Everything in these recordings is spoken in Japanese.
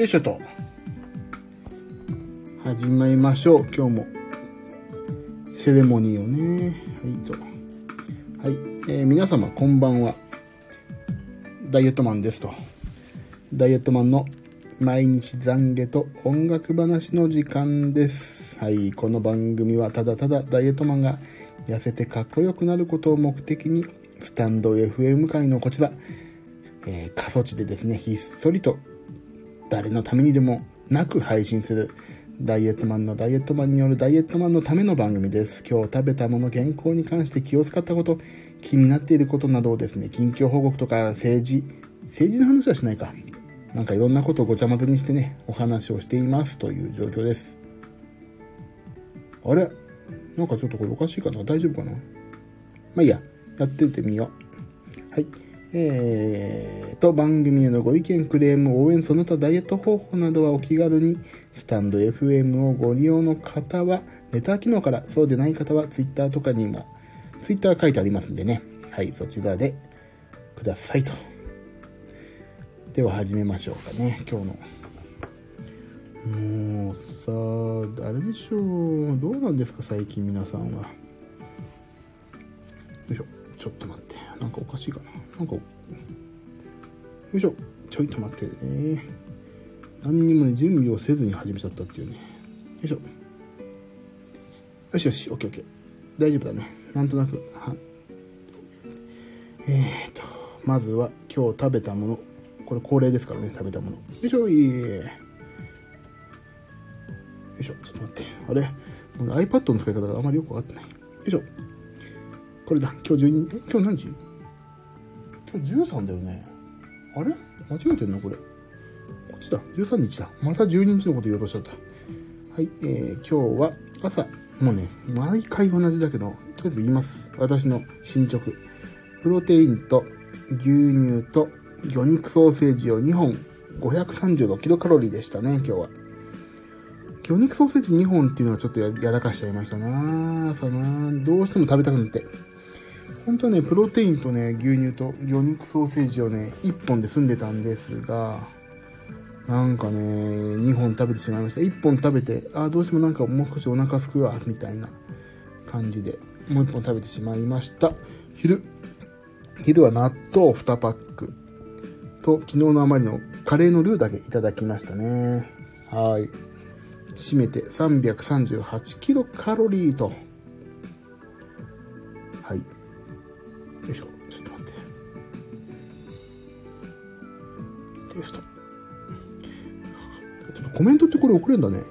よいしょと。始めましょう。今日も。セレモニーをね。はい、と。はい。えー、皆様、こんばんは。ダイエットマンですと。ダイエットマンの毎日懺悔と音楽話の時間です。はい。この番組はただただダイエットマンが痩せてかっこよくなることを目的に、スタンド FM 界のこちら、えー、過疎地でですね、ひっそりと誰のためにでもなく配信するダイエットマンのダイエットマンによるダイエットマンのための番組です。今日食べたもの、健康に関して気を使ったこと、気になっていることなどをですね、近況報告とか政治、政治の話はしないか。なんかいろんなことをごちゃ混ぜにしてね、お話をしていますという状況です。あれ？なんかちょっとこれおかしいかな？大丈夫かな？まあいいや、やっててみよう。はい。えー、と、番組へのご意見、クレーム、応援、その他ダイエット方法などはお気軽に、スタンド FM をご利用の方は、レター機能から、そうでない方は Twitter とかにも、Twitter 書いてありますんでね。はい、そちらでくださいと。では始めましょうかね、今日の。もうさ、あれでしょう？どうなんですか、最近皆さんは。よいしょ。ちょっと待って。なんかおかしいかな。なんか、よいしょ。ちょいと待ってね。何にもね、準備をせずに始めちゃったっていうね。よいしょ。よしよし、オッケーオッケー。大丈夫だね。なんとなく、は、えーと、まずは今日食べたもの。これ恒例ですからね、食べたもの。よいしょ、いい。よいしょ、ちょっと待って。あれ ?iPad の使い方があまりよくわかってない。よいしょ。これだ。今日12、え、今日何時？今日13だよね。あれ？間違えてんのこれ。こっちだ。13日だ。また12日のこと言おうとしちゃった。はい、えー、今日は朝、もうね、毎回同じだけど、とりあえず言います。私の進捗。プロテインと牛乳と魚肉ソーセージを2本、536キロカロリーでしたね、今日は。魚肉ソーセージ2本っていうのはちょっとやらかしちゃいましたな朝などうしても食べたくなって。本当はね、プロテインとね、牛乳と魚肉ソーセージをね、1本で済んでたんですが、なんかね、2本食べてしまいました。1本食べて、ああ、どうしてもなんかもう少しお腹すくわ、みたいな感じで、もう1本食べてしまいました。昼。昼は納豆2パックと、昨日のあまりのカレーのルーだけいただきましたね。はい。締めて338キロカロリーと。ょ。ちょっと待って。テスト。ちょっとコメントってこれ送れるんだね。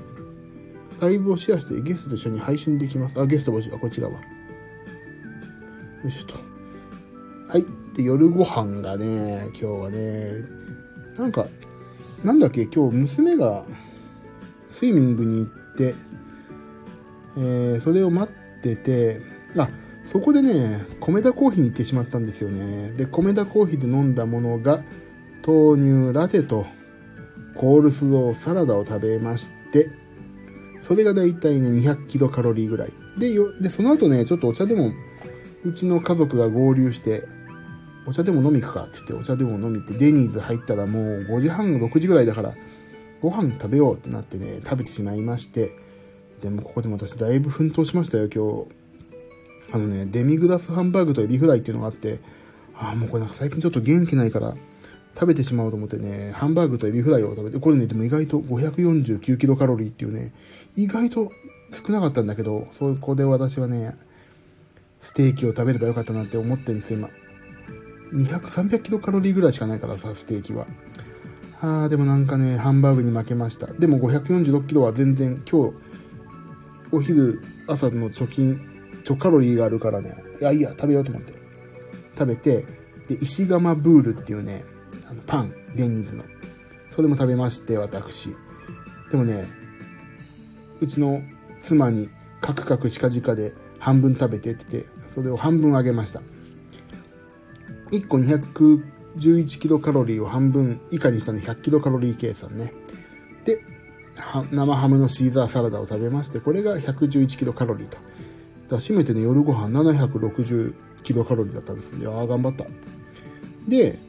ライブをシェアしてゲストと一緒に配信できます。あ、ゲスト募集。あ、こちらは。よいしょと。はい。で、夜ご飯がね、今日はね、なんか、なんだっけ、今日娘がスイミングに行って、えー、それを待ってて、あ、そこでね、米田コーヒーに行ってしまったんですよね。で、米田コーヒーで飲んだものが、豆乳ラテとコールスローサラダを食べまして、それがだいたいね、200キロカロリーぐらい。で、よで、その後ね、ちょっとお茶でも、うちの家族が合流して、お茶でも飲み行くかって言って、お茶でも飲み行って、デニーズ入ったらもう5時半、6時ぐらいだから、ご飯食べようってなってね、食べてしまいまして、でもここでも私だいぶ奮闘しましたよ、今日。あのね、デミグラスハンバーグとエビフライっていうのがあって、ああ、もうこれなんか最近ちょっと元気ないから、食べてしまおうと思ってね、ハンバーグとエビフライを食べて、これね、でも意外と549キロカロリーっていうね、意外と少なかったんだけど、そこで私はね、ステーキを食べればよかったなって思ってるんですよ、今。200、300キロカロリーぐらいしかないからさ、ステーキは。ああ、でもなんかね、ハンバーグに負けました。でも546キロは全然今日、お昼、朝の貯金ちょ、カロリーがあるからね、いや、いや、食べようと思って。食べて、で、石窯ブールっていうね、あの、パン、デニーズの。それも食べまして、私。でもね、うちの妻にカクカクしかじかで半分食べてって言って、それを半分あげました。1個211キロカロリーを半分以下にしたの100キロカロリー計算ね。で、生ハムのシーザーサラダを食べまして、これが111キロカロリーと。だ締めてね、夜ご飯760キロカロリーだったんです。いやー、頑張った。で、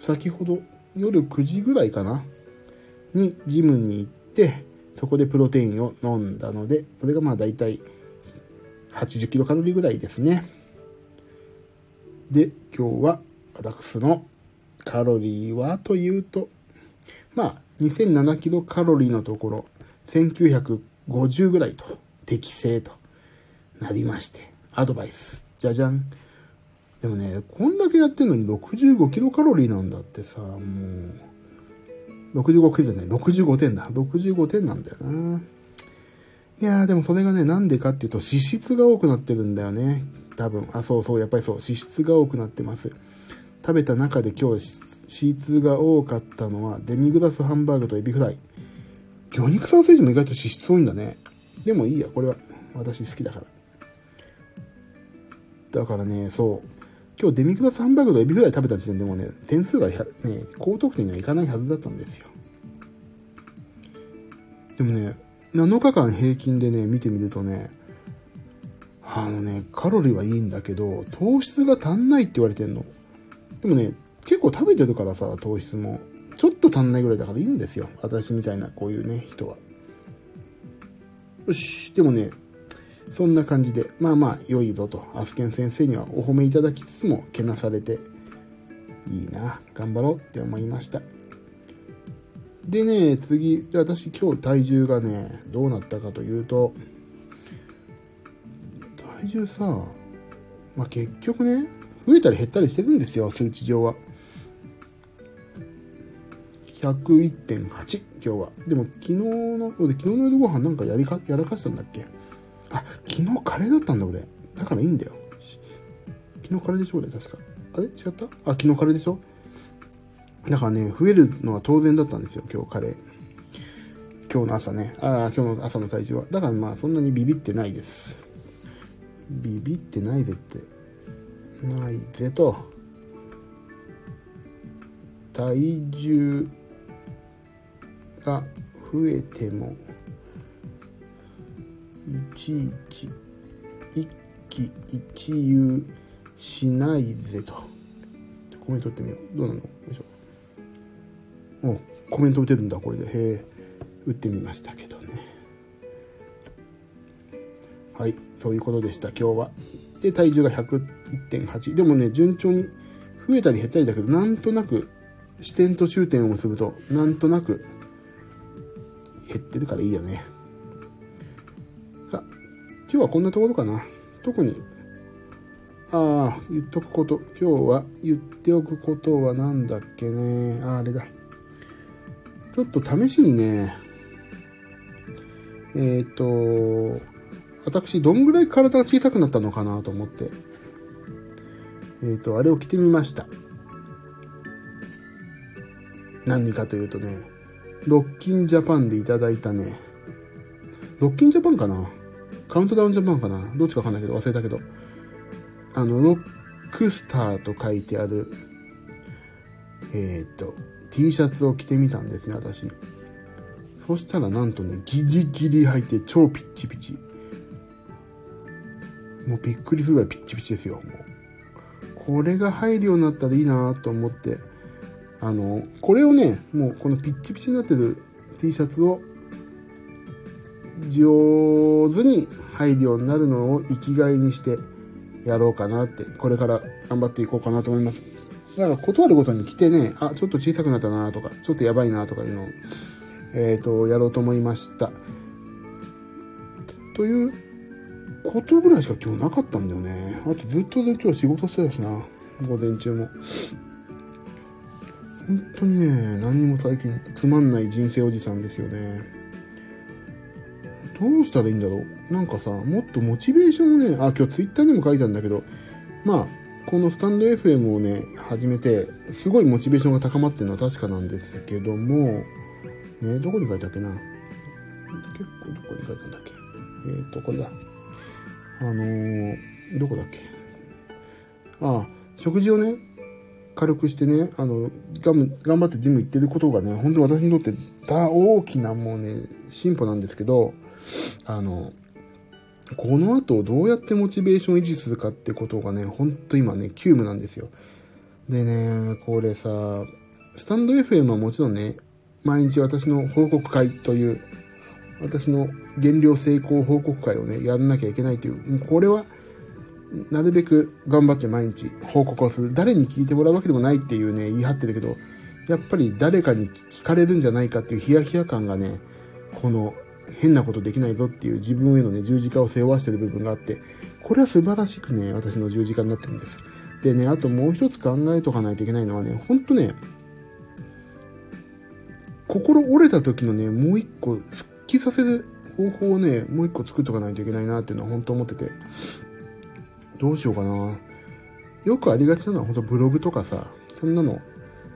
先ほど夜9時ぐらいかな？にジムに行って、そこでプロテインを飲んだので、それがまあ大体80キロカロリーぐらいですね。で、今日は私のカロリーはというと、まあ、2007キロカロリーのところ、1950ぐらいと、適正となりまして、アドバイス。じゃじゃん。でもね、こんだけやってんのに65キロカロリーなんだってさ、もう、65キロじゃない、65点だ。65点なんだよな。いやーでもそれがね、なんでかっていうと脂質が多くなってるんだよね。多分。あ、そうそう、やっぱりそう、脂質が多くなってます。食べた中で今日脂質が多かったのはデミグラスハンバーグとエビフライ。魚肉ソーセージも意外と脂質多いんだね。でもいいや、これは私好きだから。だからね、そう。今日デミグラスハンバーグとエビフライ食べた時点でもね、点数がね、高得点にはいかないはずだったんですよ。でもね、7日間平均でね、見てみるとね、あのね、カロリーはいいんだけど、糖質が足んないって言われてんの。でもね、結構食べてるからさ、糖質も。ちょっと足んないぐらいだからいいんですよ。私みたいな、こういうね、人は。よし。でもね、そんな感じで、まあまあ、良いぞと、アスケン先生にはお褒めいただきつつも、けなされて、いいな、頑張ろうって思いました。でね、次、私今日体重がね、どうなったかというと、体重さ、まあ、結局ね、増えたり減ったりしてるんですよ、数値上は。101.8、今日は。でも、昨日の、昨日の夜ご飯なんかやりか、やらかしたんだっけ？あ、昨日カレーだったんだ、俺。だからいいんだよ。昨日カレーでしょ、俺、確か。あれ？違った？あ、昨日カレーでしょ？だからね、増えるのは当然だったんですよ、今日カレー。今日の朝ね。ああ、今日の朝の体重は。だからまあ、そんなにビビってないです。ビビってないぜって。ないぜと。体重が増えても、ちいち、一喜一憂しないぜと。コメント打ってみよう。どうなの？よいしょ。おコメント打てるんだこれでへえ打ってみましたけどねはいそういうことでした今日はで体重が101.8でもね順調に増えたり減ったりだけどなんとなく支点と終点を結ぶとなんとなく減ってるからいいよね今日はこんなところかな。特に。ああ言っとくこと。今日は言っておくことは何だっけね。ああれだ。ちょっと試しにね、えっ、ー、と、私、どんぐらい体が小さくなったのかなと思って、えっ、ー、と、あれを着てみました。何かというとね、ロッキンジャパンでいただいたね、ロッキンジャパンかな。カウントダウンジャパンかな？どっちかわかんないけど忘れたけど、あの、ロックスターと書いてある、えっ、ー、と、T シャツを着てみたんですね、私。そしたらなんとね、ギリギリ履いて超ピッチピチ。もうびっくりするぐらいピッチピチですよ、もう。これが入るようになったらいいなと思って、あの、これをね、もうこのピッチピチになってる T シャツを上手に入るようになるのを生きがいにしてやろうかなって、これから頑張っていこうかなと思います。だから、断るごとに来てね、あ、ちょっと小さくなったなとか、ちょっとやばいなとかいうのを、えっ、ー、と、やろうと思いました。ということぐらいしか今日なかったんだよね。あとずっとで今日仕事してたしな。午前中も。本当にね、何にも最近つまんない人生おじさんですよね。どうしたらいいんだろう。なんかさ、もっとモチベーションをね、あ、今日ツイッターにも書いたんだけど、まあ、このスタンド FM をね、始めて、すごいモチベーションが高まってるのは確かなんですけども、ね、どこに書いたっけな。結構どこに書いたんだっけ。えっ、ー、と、これだ。あのー、どこだっけ。ああ、食事をね、軽くしてね、あの、頑張ってジム行ってることがね、本当私にとって大きなもうね、進歩なんですけど、あの、この後どうやってモチベーション維持するかってことがね、ほんと今ね、急務なんですよ。でね、これさ、スタンド FM はもちろんね、毎日私の報告会という、私の減量成功報告会をね、やんなきゃいけないという、もうこれは、なるべく頑張って毎日報告をする。誰に聞いてもらうわけでもないっていうね、言い張ってるけど、やっぱり誰かに聞かれるんじゃないかっていうヒヤヒヤ感がね、この変なことできないぞっていう自分へのね、十字架を背負わせてる部分があって、これは素晴らしくね、私の十字架になってるんです。でね、あともう一つ考えとかないといけないのはね、ほんとね、心折れた時のね、もう一個復帰させる方法をね、もう一個作っとかないといけないなっていうのは本当思ってて、どうしようかな。よくありがちなのは本当ブログとかさ、そんなの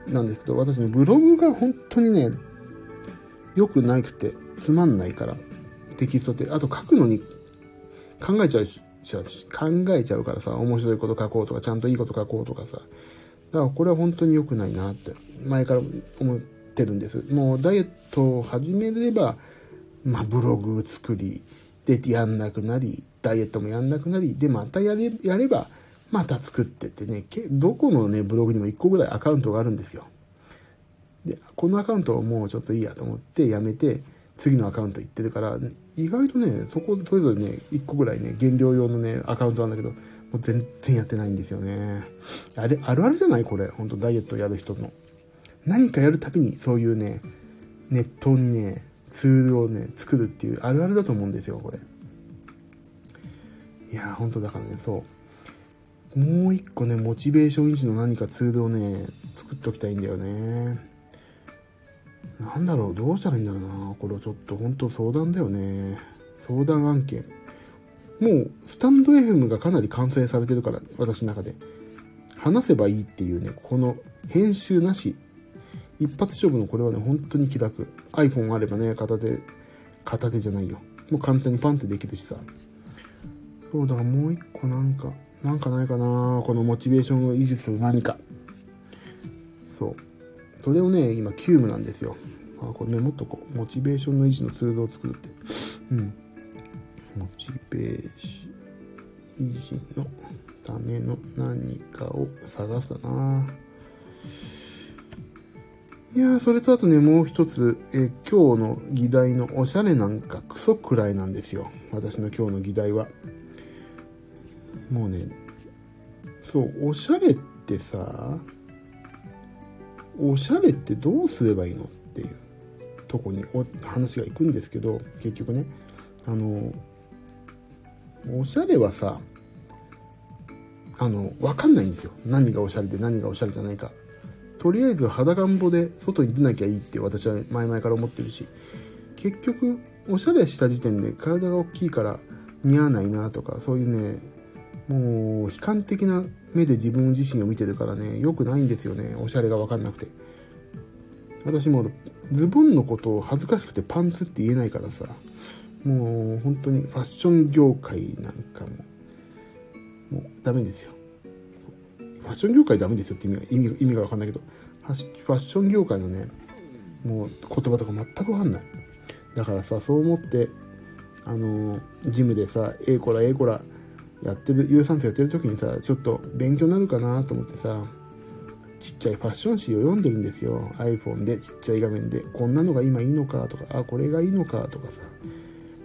なんですけど、私ね、ブログが本当にね、良くなくて、つまんないから、テキストって、あと書くのに考えちゃうし、考えちゃうからさ、面白いこと書こうとか、ちゃんといいこと書こうとかさ。だからこれは本当に良くないなって、前から思ってるんです。もうダイエットを始めれば、まあブログ作り、でやんなくなり、ダイエットもやんなくなり、でまたやれやれば、また作ってってね、どこのね、ブログにも1個ぐらいアカウントがあるんですよ。で、このアカウントをもうちょっといいやと思ってやめて、次のアカウント行ってるから、意外とね、そこ、それぞれね、1個ぐらいね、減量用のね、アカウントなんだけど、もう全然やってないんですよね。あれ、あるあるじゃない？これ。ほんとダイエットやる人の。何かやるたびに、そういうね、ネットにね、ツールをね、作るっていう、あるあるだと思うんですよ、これ。いや本当だからね、そう。もう一個ね、モチベーション維持の何かツールをね、作っておきたいんだよね。なんだろう、どうしたらいいんだろうな。これちょっと本当相談だよね。相談案件。もう、スタンド FM がかなり完成されてるから、私の中で。話せばいいっていうね、この編集なし。一発勝負のこれはね、本当に気楽。iPhone あればね、片手、片手じゃないよ。もう簡単にパンってできるしさ。そう、だもう一個なんか、なんかないかなこのモチベーションを維持する何か。そう。それをね、今、急務なんですよ。あ、これね、もっとこう、モチベーションの維持のツールを作るって。うん。モチベーション維持のための何かを探すだな。いやそれとあとね、もう一つ、え今日の議題のおしゃれなんかクソくらいなんですよ。私の今日の議題は。もうね、そう、おしゃれってさ、おしゃれってどうすればいいのっていうとこに話がいくんですけど結局ね。あのおしゃれはさあの分かんないんですよ。何がおしゃれで何がおしゃれじゃないか。とりあえず裸んぼで外に出なきゃいいって私は前々から思ってるし。結局おしゃれした時点で体が大きいから似合わないなとかそういうねもう悲観的な目で自分自身を見てるからね、良くないんですよね。おしゃれがわかんなくて。私もズボンのことを恥ずかしくてパンツって言えないからさ、もう本当にファッション業界なんかも、もうダメですよ。ファッション業界ダメですよって意味が意味意味がわかんないけど、ファッション業界のね、もう言葉とか全くわかんない。だからさ、そう思って、あの、ジムでさ、ええこらええこらやってる、有酸素やってる時にさ、ちょっと勉強になるかなと思ってさ、ちっちゃいファッション誌を読んでるんですよ。iPhone でちっちゃい画面で。こんなのが今いいのかとか、あ、これがいいのかとかさ、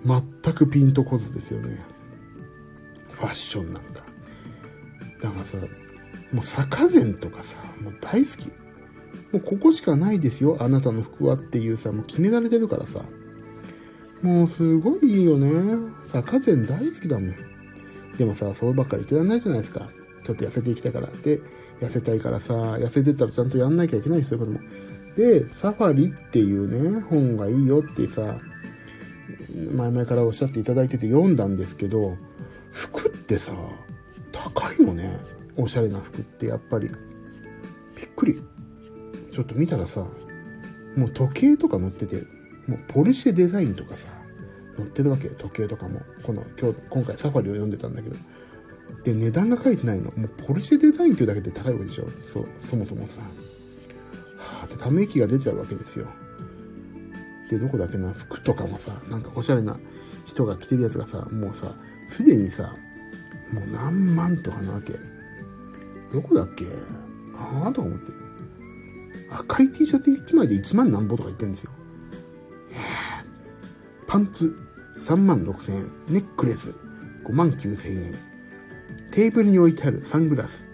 全くピンとこずですよね。ファッションなんか。だからさ、もう坂膳とかさ、もう大好き。もうここしかないですよ、あなたの服はっていうさ、もう決められてるからさ。もうすごいいいよね。坂膳大好きだもん。でもさ、そうばっかり言ってらんないじゃないですか。ちょっと痩せていきたいから。で、痩せたいからさ、痩せてたらちゃんとやんなきゃいけないですよ、これも。で、サファリっていうね、本がいいよってさ、前々からおっしゃっていただいてて読んだんですけど、服ってさ、高いのね。おしゃれな服ってやっぱり。びっくり。ちょっと見たらさ、もう時計とか載ってて、もうポルシェデザインとかさ、載ってるわけ時計とかも。この今日今回サファリを読んでたんだけど。で値段が書いてないの。もうポルシェデザインっていうだけで高いわけでしょ。そそもそもさ。はあでため息が出ちゃうわけですよ。でどこだっけな？服とかもさなんかおしゃれな人が着てるやつがさもうさすでにさもう何万とかなわけ。どこだっけ？ああとか思って。赤い T シャツ1枚で1万なんぼとか言ってるんですよ。パンツ。3万6千円。ネックレス5万9千円。テーブルに置いてあるサングラス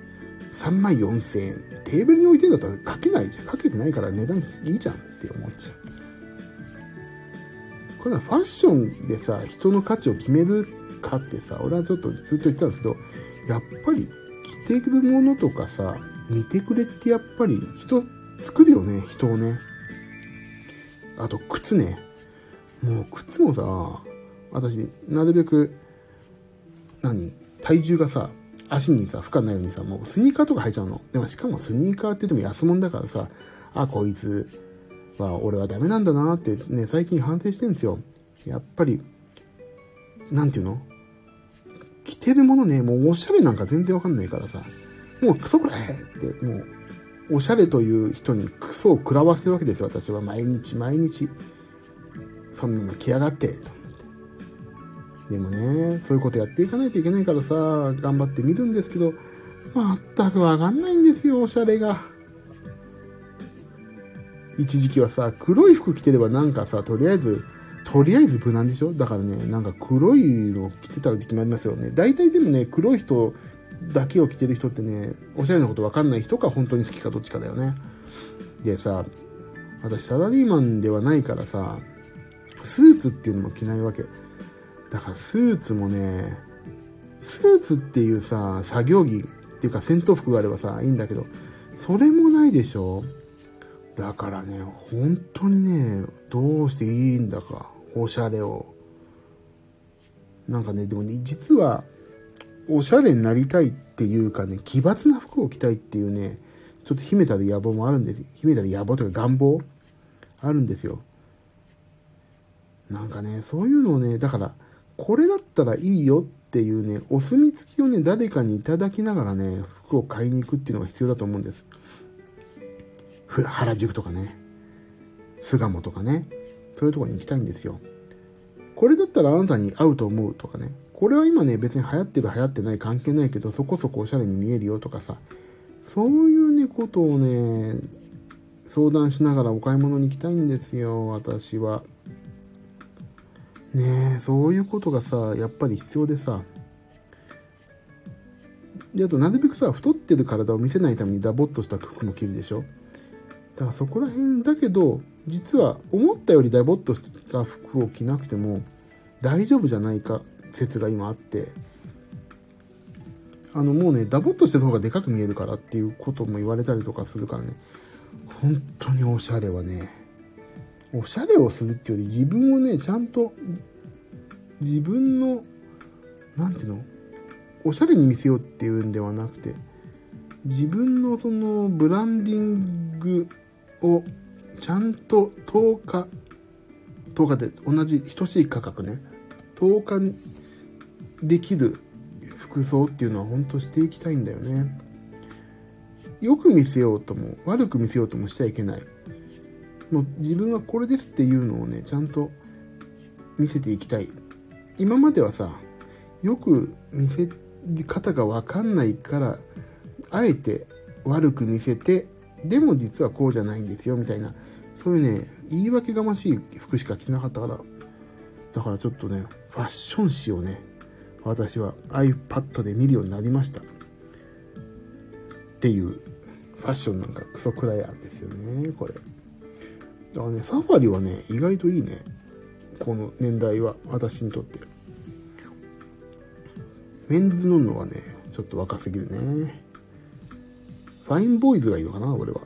3万4千円。テーブルに置いてんだったらかけないじゃん。かけてないから値段いいじゃんって思っちゃう。これはファッションでさ、人の価値を決めるかってさ、俺はちょっとずっと言ってたんですけど、やっぱり着てるものとかさ、見てくれってやっぱり人作るよね、人をね。あと、靴ね。もう靴もさ、私、なるべく、何？体重がさ、足にさ、負荷ないようにさ、もうスニーカーとか履いちゃうの。でもしかもスニーカーって言っても安物だからさ、あ、こいつは俺はダメなんだなってね、最近反省してるんですよ。やっぱり、なんていうの？着てるものね、もうおしゃれなんか全然わかんないからさ、もうクソくらえって、もう、おしゃれという人にクソを食らわせるわけですよ、私は。毎日毎日。そんなの着やがって、と。でもね、そういうことやっていかないといけないからさ、頑張ってみるんですけど、まったくわかんないんですよ、おしゃれが。一時期はさ、黒い服着てればなんかさ、とりあえず、とりあえず無難でしょ？だからね、なんか黒いの着てた時期もありますよね。大体でもね、黒い人だけを着てる人ってね、おしゃれなことわかんない人か本当に好きかどっちかだよね。でさ、私サラリーマンではないからさ、スーツっていうのも着ないわけ。だからスーツもね、スーツっていうさ、作業着っていうか戦闘服があればさ、いいんだけど、それもないでしょだからね、本当にね、どうしていいんだか、おしゃれを。なんかね、でもね、実は、おしゃれになりたいっていうかね、奇抜な服を着たいっていうね、ちょっと秘めた野望もあるんです。秘めた野望というか願望あるんですよ。なんかね、そういうのをね、だから、これだったらいいよっていうね、お墨付きをね、誰かにいただきながらね、服を買いに行くっていうのが必要だと思うんです。原宿とかね、巣鴨とかね、そういうとこに行きたいんですよ。これだったらあなたに合うと思うとかね、これは今ね、別に流行ってる流行ってない関係ないけど、そこそこおしゃれに見えるよとかさ、そういうね、ことをね、相談しながらお買い物に行きたいんですよ、私は。ねえ、そういうことがさ、やっぱり必要でさ、で、あと、なるべくさ、太ってる体を見せないためにダボっとした服も着るでしょ。だからそこら辺だけど、実は思ったよりダボっとした服を着なくても大丈夫じゃないか説が今あって、あのもうね、ダボっとしてる方がでかく見えるからっていうことも言われたりとかするからね、本当におしゃれはね、おしゃれをするっていうより自分をね、ちゃんと自分の、なんていうの？おしゃれに見せようっていうんではなくて、自分のそのブランディングをちゃんと10日、10日で同じ等しい価格ね、10日できる服装っていうのは本当していきたいんだよね。よく見せようとも、悪く見せようともしちゃいけない。もう自分はこれですっていうのをね、ちゃんと見せていきたい。今まではさ、よく見せ方がわかんないから、あえて悪く見せて、でも実はこうじゃないんですよ、みたいな、そういうね、言い訳がましい服しか着なかったから、だからちょっとね、ファッション誌をね、私は iPad で見るようになりました。っていう、ファッションなんかクソくらいなんですよね、これ。だからね、サファリはね、意外といいね。この年代は、私にとって。メンズノンノはね、ちょっと若すぎるね。ファインボーイズがいいのかな、俺は。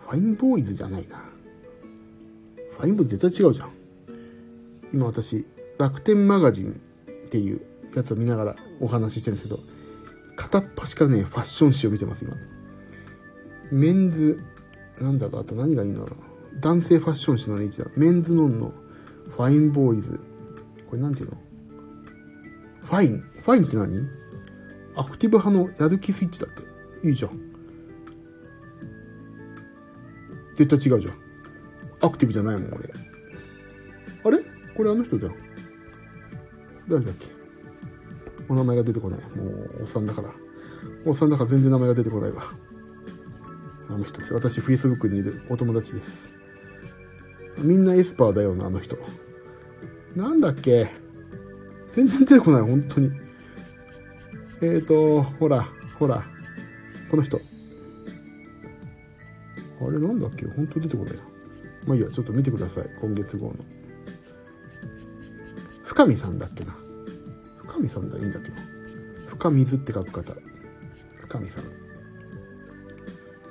ファインボーイズじゃないな。ファインボーイズ絶対違うじゃん。今私、楽天マガジンっていうやつを見ながらお話ししてるんですけど、片っ端からね、ファッション誌を見てます、今。メンズ、なんだろう、あと何がいいの男性ファッション誌のね、一だ。メンズノンのファインボーイズ。これなんていうの？ファイン。ファインって何？アクティブ派のやる気スイッチだって。いいじゃん。絶対違うじゃん。アクティブじゃないもん、俺。あれ？これあの人じゃん。誰だっけ？お名前が出てこない。もう、おっさんだから。おっさんだから全然名前が出てこないわ。あの人です。私、Facebook にいるお友達です。みんなエスパーだよな、あの人。なんだっけ？全然出てこない、本当に。えーと、ほら、ほら、この人。あれなんだっけ？本当出てこないな。まあいいや、ちょっと見てください。今月号の。深見さんだっけな？深見さんだいいんだっけ？な。深水って書く方。深見さん。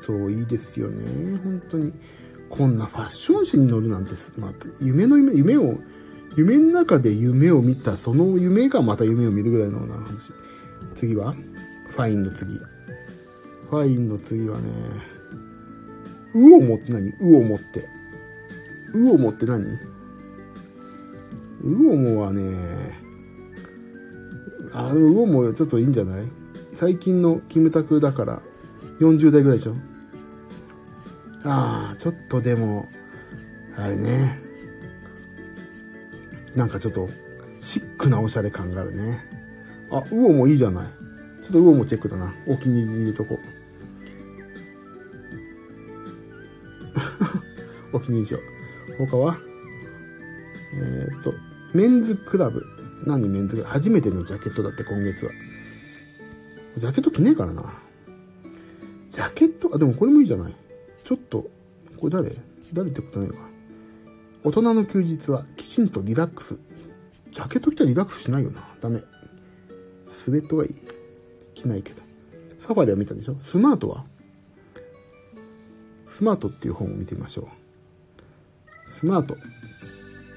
そう、いいですよね。本当に。こんなファッション誌に乗るなんて、まあ、夢の夢、夢を、夢の中で夢を見た、その夢がまた夢を見るぐらいのな話。次は？ファインの次。ファインの次はね、うをもって何？うをもって。うをもって何？うおもはね、あの、うおもちょっといいんじゃない？最近のキムタクだから40代ぐらいでしょ？ああ、ちょっとでも、あれね。なんかちょっと、シックなおしゃれ感があるね。あ、ウオもいいじゃない。ちょっとウオもチェックだな。お気に入りに入れとこう。お気に入りしよう。他は？えっ、と、メンズクラブ。何メンズ？クラブ初めてのジャケットだって今月は。ジャケット着ねえからな。ジャケット？あ、でもこれもいいじゃない。ちょっと、これ誰？誰ってことないのか。大人の休日はきちんとリラックス。ジャケット着たらリラックスしないよな。ダメ。スウェットはいい。着ないけど。サファリは見たでしょ？スマートは？スマートっていう本を見てみましょう。スマート。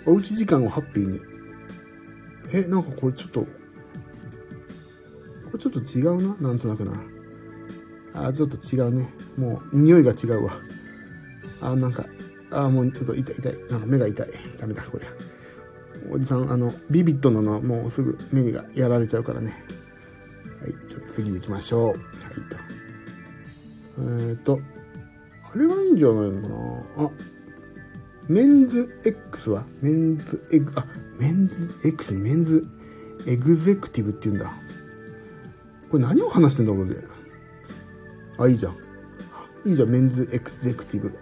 おうち時間をハッピーに。え、なんかこれちょっと、これちょっと違うな。なんとなくな。あ、ちょっと違うね。もう、匂いが違うわ。あ、なんか、あ、もうちょっと痛い痛い。なんか目が痛い。ダメだ、これ。おじさん、あの、ビビットのの、もうすぐ目がやられちゃうからね。はい、ちょっと次行きましょう。はい、と。えっ、ー、と、あれがいいんじゃないのかなあ、メンズ X は？メンズエグ、あ、メンズ X にメンズエグゼクティブって言うんだ。これ何を話してんだ、俺で？あ、いいじゃん。いいじゃん、メンズエグゼクティブ。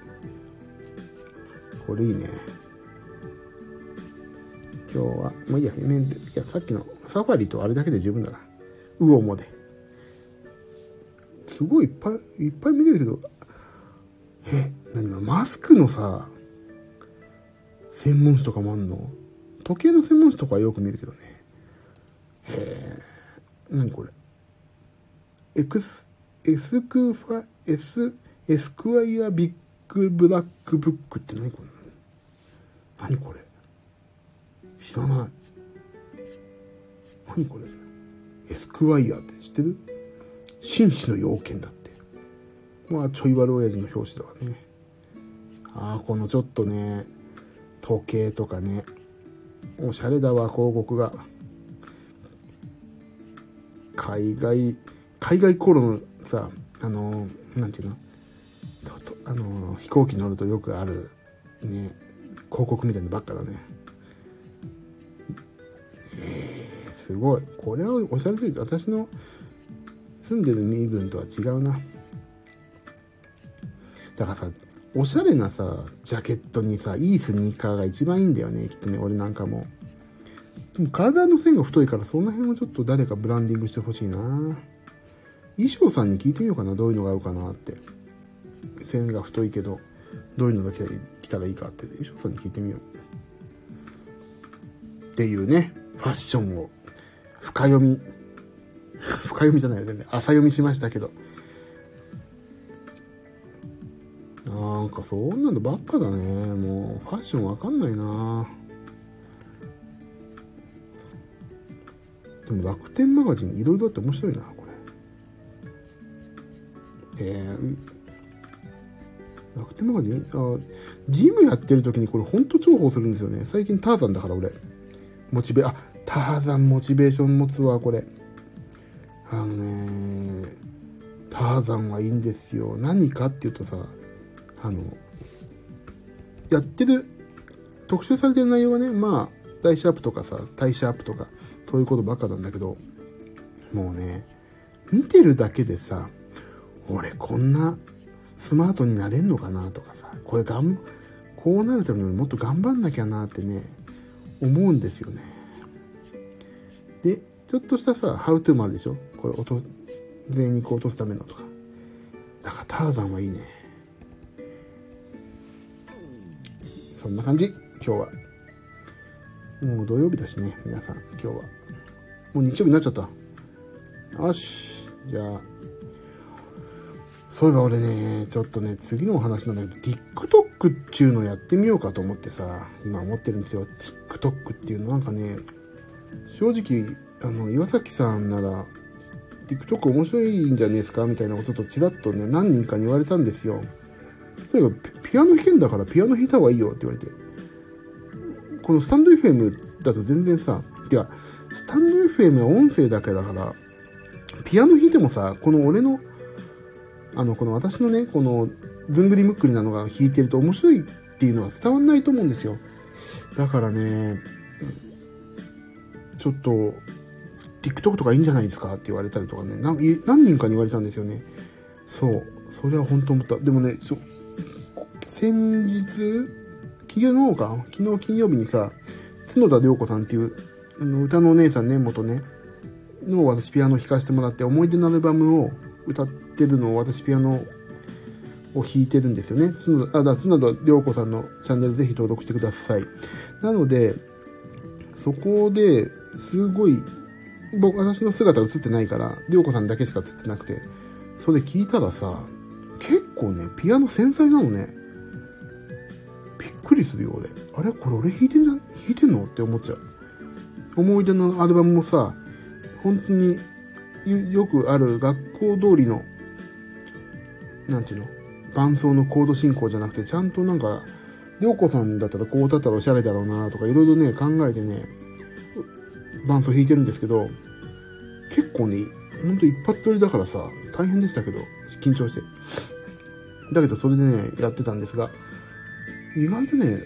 これいいね。今日は、まあいいや、メンズ、いや、さっきのサファリとあれだけで十分だな。ウオモで。すごいいっぱい、いっぱい見てるけど、え、何マスクのさ、専門誌とかもあんの？時計の専門誌とかはよく見るけどね。へえ、何これ？エクス、エスクファ、エス、 Esquire Big Black Book って何これ？何これ？知らない。何これ？エスクワイアって知ってる？紳士の要件だって。まあ、ちょい悪親父の表紙だわね。ああ、このちょっとね、時計とかねおしゃれだわ広告が海外海外頃のさあのなんていうの？あの飛行機乗るとよくあるね広告みたいなばっかだね。え、すごい。これはおしゃれすぎて私の住んでる身分とは違うな。だからさおしゃれなさ、ジャケットにさ、いいスニーカーが一番いいんだよね、きっとね、俺なんかも。でも体の線が太いから、その辺をちょっと誰かブランディングしてほしいな。衣装さんに聞いてみようかな、どういうのが合うかなって。線が太いけど、どういうのだけ着たらいいかって、衣装さんに聞いてみよう。っていうね、ファッションを。深読み、深読みじゃないよ。ね、浅読みしましたけど、なんかそんなのばっかだね。もうファッションわかんないな。でも楽天マガジンいろいろあって面白いな、えー、楽天マガジン？あ、ジムやってる時にこれほんと重宝するんですよね。最近ターザンだから俺。モチベ、あ、ターザンモチベーション持つわ、これ。あのね、ターザンはいいんですよ。何かっていうとさ、あの、やってる、特集されてる内容はね、まあ、大シャープとかさ、タイシャープとか、そういうことばっかなんだけど、もうね、見てるだけでさ、俺こんなスマートになれんのかなとかさ、これがん、こうなるためにもっと頑張んなきゃなってね、思うんですよね。で、ちょっとしたさ、ハウトゥーもあるでしょ？これ落と、全肉を落とすためのとか。だからターザンはいいね。そんな感じ、今日は。もう土曜日だしね、皆さん、今日は。もう日曜日になっちゃった。よし。じゃあ、そういえば俺ね、ちょっとね、次のお話なんだけど、TikTok っていうのをやってみようかと思ってさ、今思ってるんですよ。TikTok っていうのなんかね、正直、あの、岩崎さんなら、TikTok 面白いんじゃねえですか？みたいなこととちらっとね、何人かに言われたんですよ。例えば、ピアノ弾けんだからピアノ弾いた方がいいよって言われて。このスタンド FM だと全然さ、いや、スタンド FM は音声だけだから、ピアノ弾いてもさ、この俺の、あの、この私のね、この、ずんぐりむっくりなのが弾いてると面白いっていうのは伝わんないと思うんですよ。だからね、ちょっと、TikTok とかいいんじゃないですかって言われたりとかね、何人かに言われたんですよね。そう。それは本当思った。でもね、先日、昨日か、昨日金曜日にさ、角田涼子さんっていう、あの歌のお姉さんね、元ね、の私ピアノ弾かせてもらって、思い出のアルバムを歌ってるのを私ピアノを弾いてるんですよね。角田、あ、だ角田涼子さんのチャンネルぜひ登録してください。なので、そこで、すごい、僕、私の姿映ってないから、涼子さんだけしか映ってなくて、それ聞いたらさ、結構ね、ピアノ繊細なのね。びっくりするよ、俺。あれ？これ俺弾いてんじゃ、弾いてんの？って思っちゃう。思い出のアルバムもさ、本当によくある学校通りの、なんていうの？伴奏のコード進行じゃなくて、ちゃんとなんか、りょうこさんだったらこうだったらおしゃれだろうなとか、いろいろね、考えてね、伴奏弾いてるんですけど、結構ね、ほんと一発撮りだからさ、大変でしたけど、緊張して。だけどそれでね、やってたんですが、意外とね、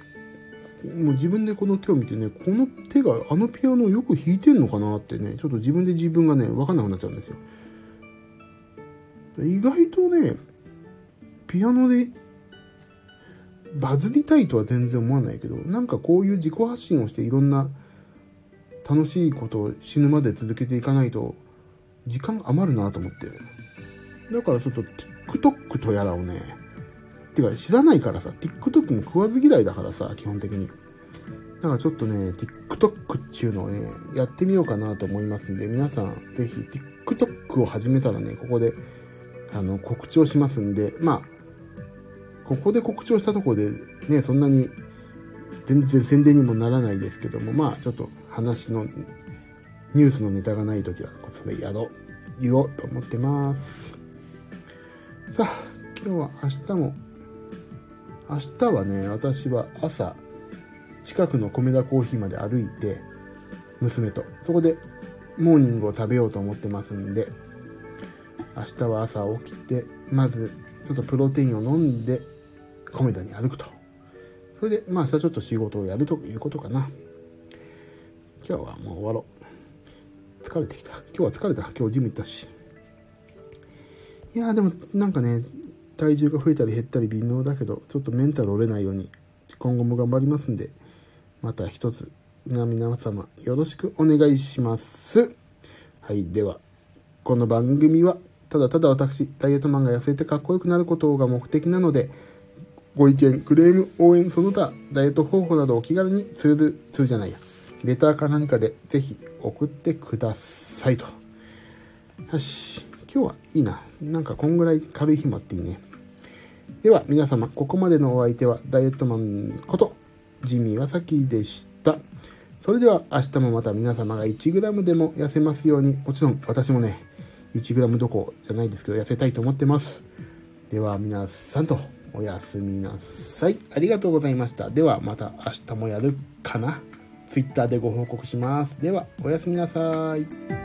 もう自分でこの手を見てね、この手があのピアノをよく弾いてんのかなってね、ちょっと自分で自分がね、わかんなくなっちゃうんですよ。意外とね、ピアノでバズりたいとは全然思わないけど、なんかこういう自己発信をしていろんな楽しいことを死ぬまで続けていかないと、時間余るなと思って。だからちょっと TikTok とやらをね、てか知らないからさ、TikTok も食わず嫌いだからさ、基本的に。だからちょっとね、TikTok っていうのをね、やってみようかなと思いますんで、皆さんぜひ TikTok を始めたらね、ここで、あの、告知をしますんで、まあ、ここで告知をしたとこで、ね、そんなに全然宣伝にもならないですけども、まあ、ちょっと話の、ニュースのネタがないときは、それやろう、言おうと思ってます。さあ、今日は明日も明日はね、私は朝、近くの米田コーヒーまで歩いて、娘と、そこでモーニングを食べようと思ってますんで、明日は朝起きて、まず、ちょっとプロテインを飲んで、米田に歩くと。それで、まあ明日ちょっと仕事をやるということかな。今日はもう終わろう。疲れてきた。今日は疲れた。今日ジム行ったし。いやーでもなんかね、体重が増えたり減ったり微妙だけど、ちょっとメンタル折れないように、今後も頑張りますんで、また一つ、皆様よろしくお願いします。はい、では、この番組は、ただただ私、ダイエットマンが痩せてかっこよくなることが目的なので、ご意見、クレーム、応援、その他、ダイエット方法などお気軽にツール、ツールじゃないや、レターか何かでぜひ送ってくださいと。よし。今日はいいな。なんかこんぐらい軽い日もあっていいね。では皆様、ここまでのお相手はダイエットマンことジミーワサキでした。それでは明日もまた皆様が 1g でも痩せますように、もちろん私もね、1g どころじゃないですけど痩せたいと思ってます。では皆さんとおやすみなさい。ありがとうございました。ではまた明日もやるかな ?Twitter でご報告します。ではおやすみなさい。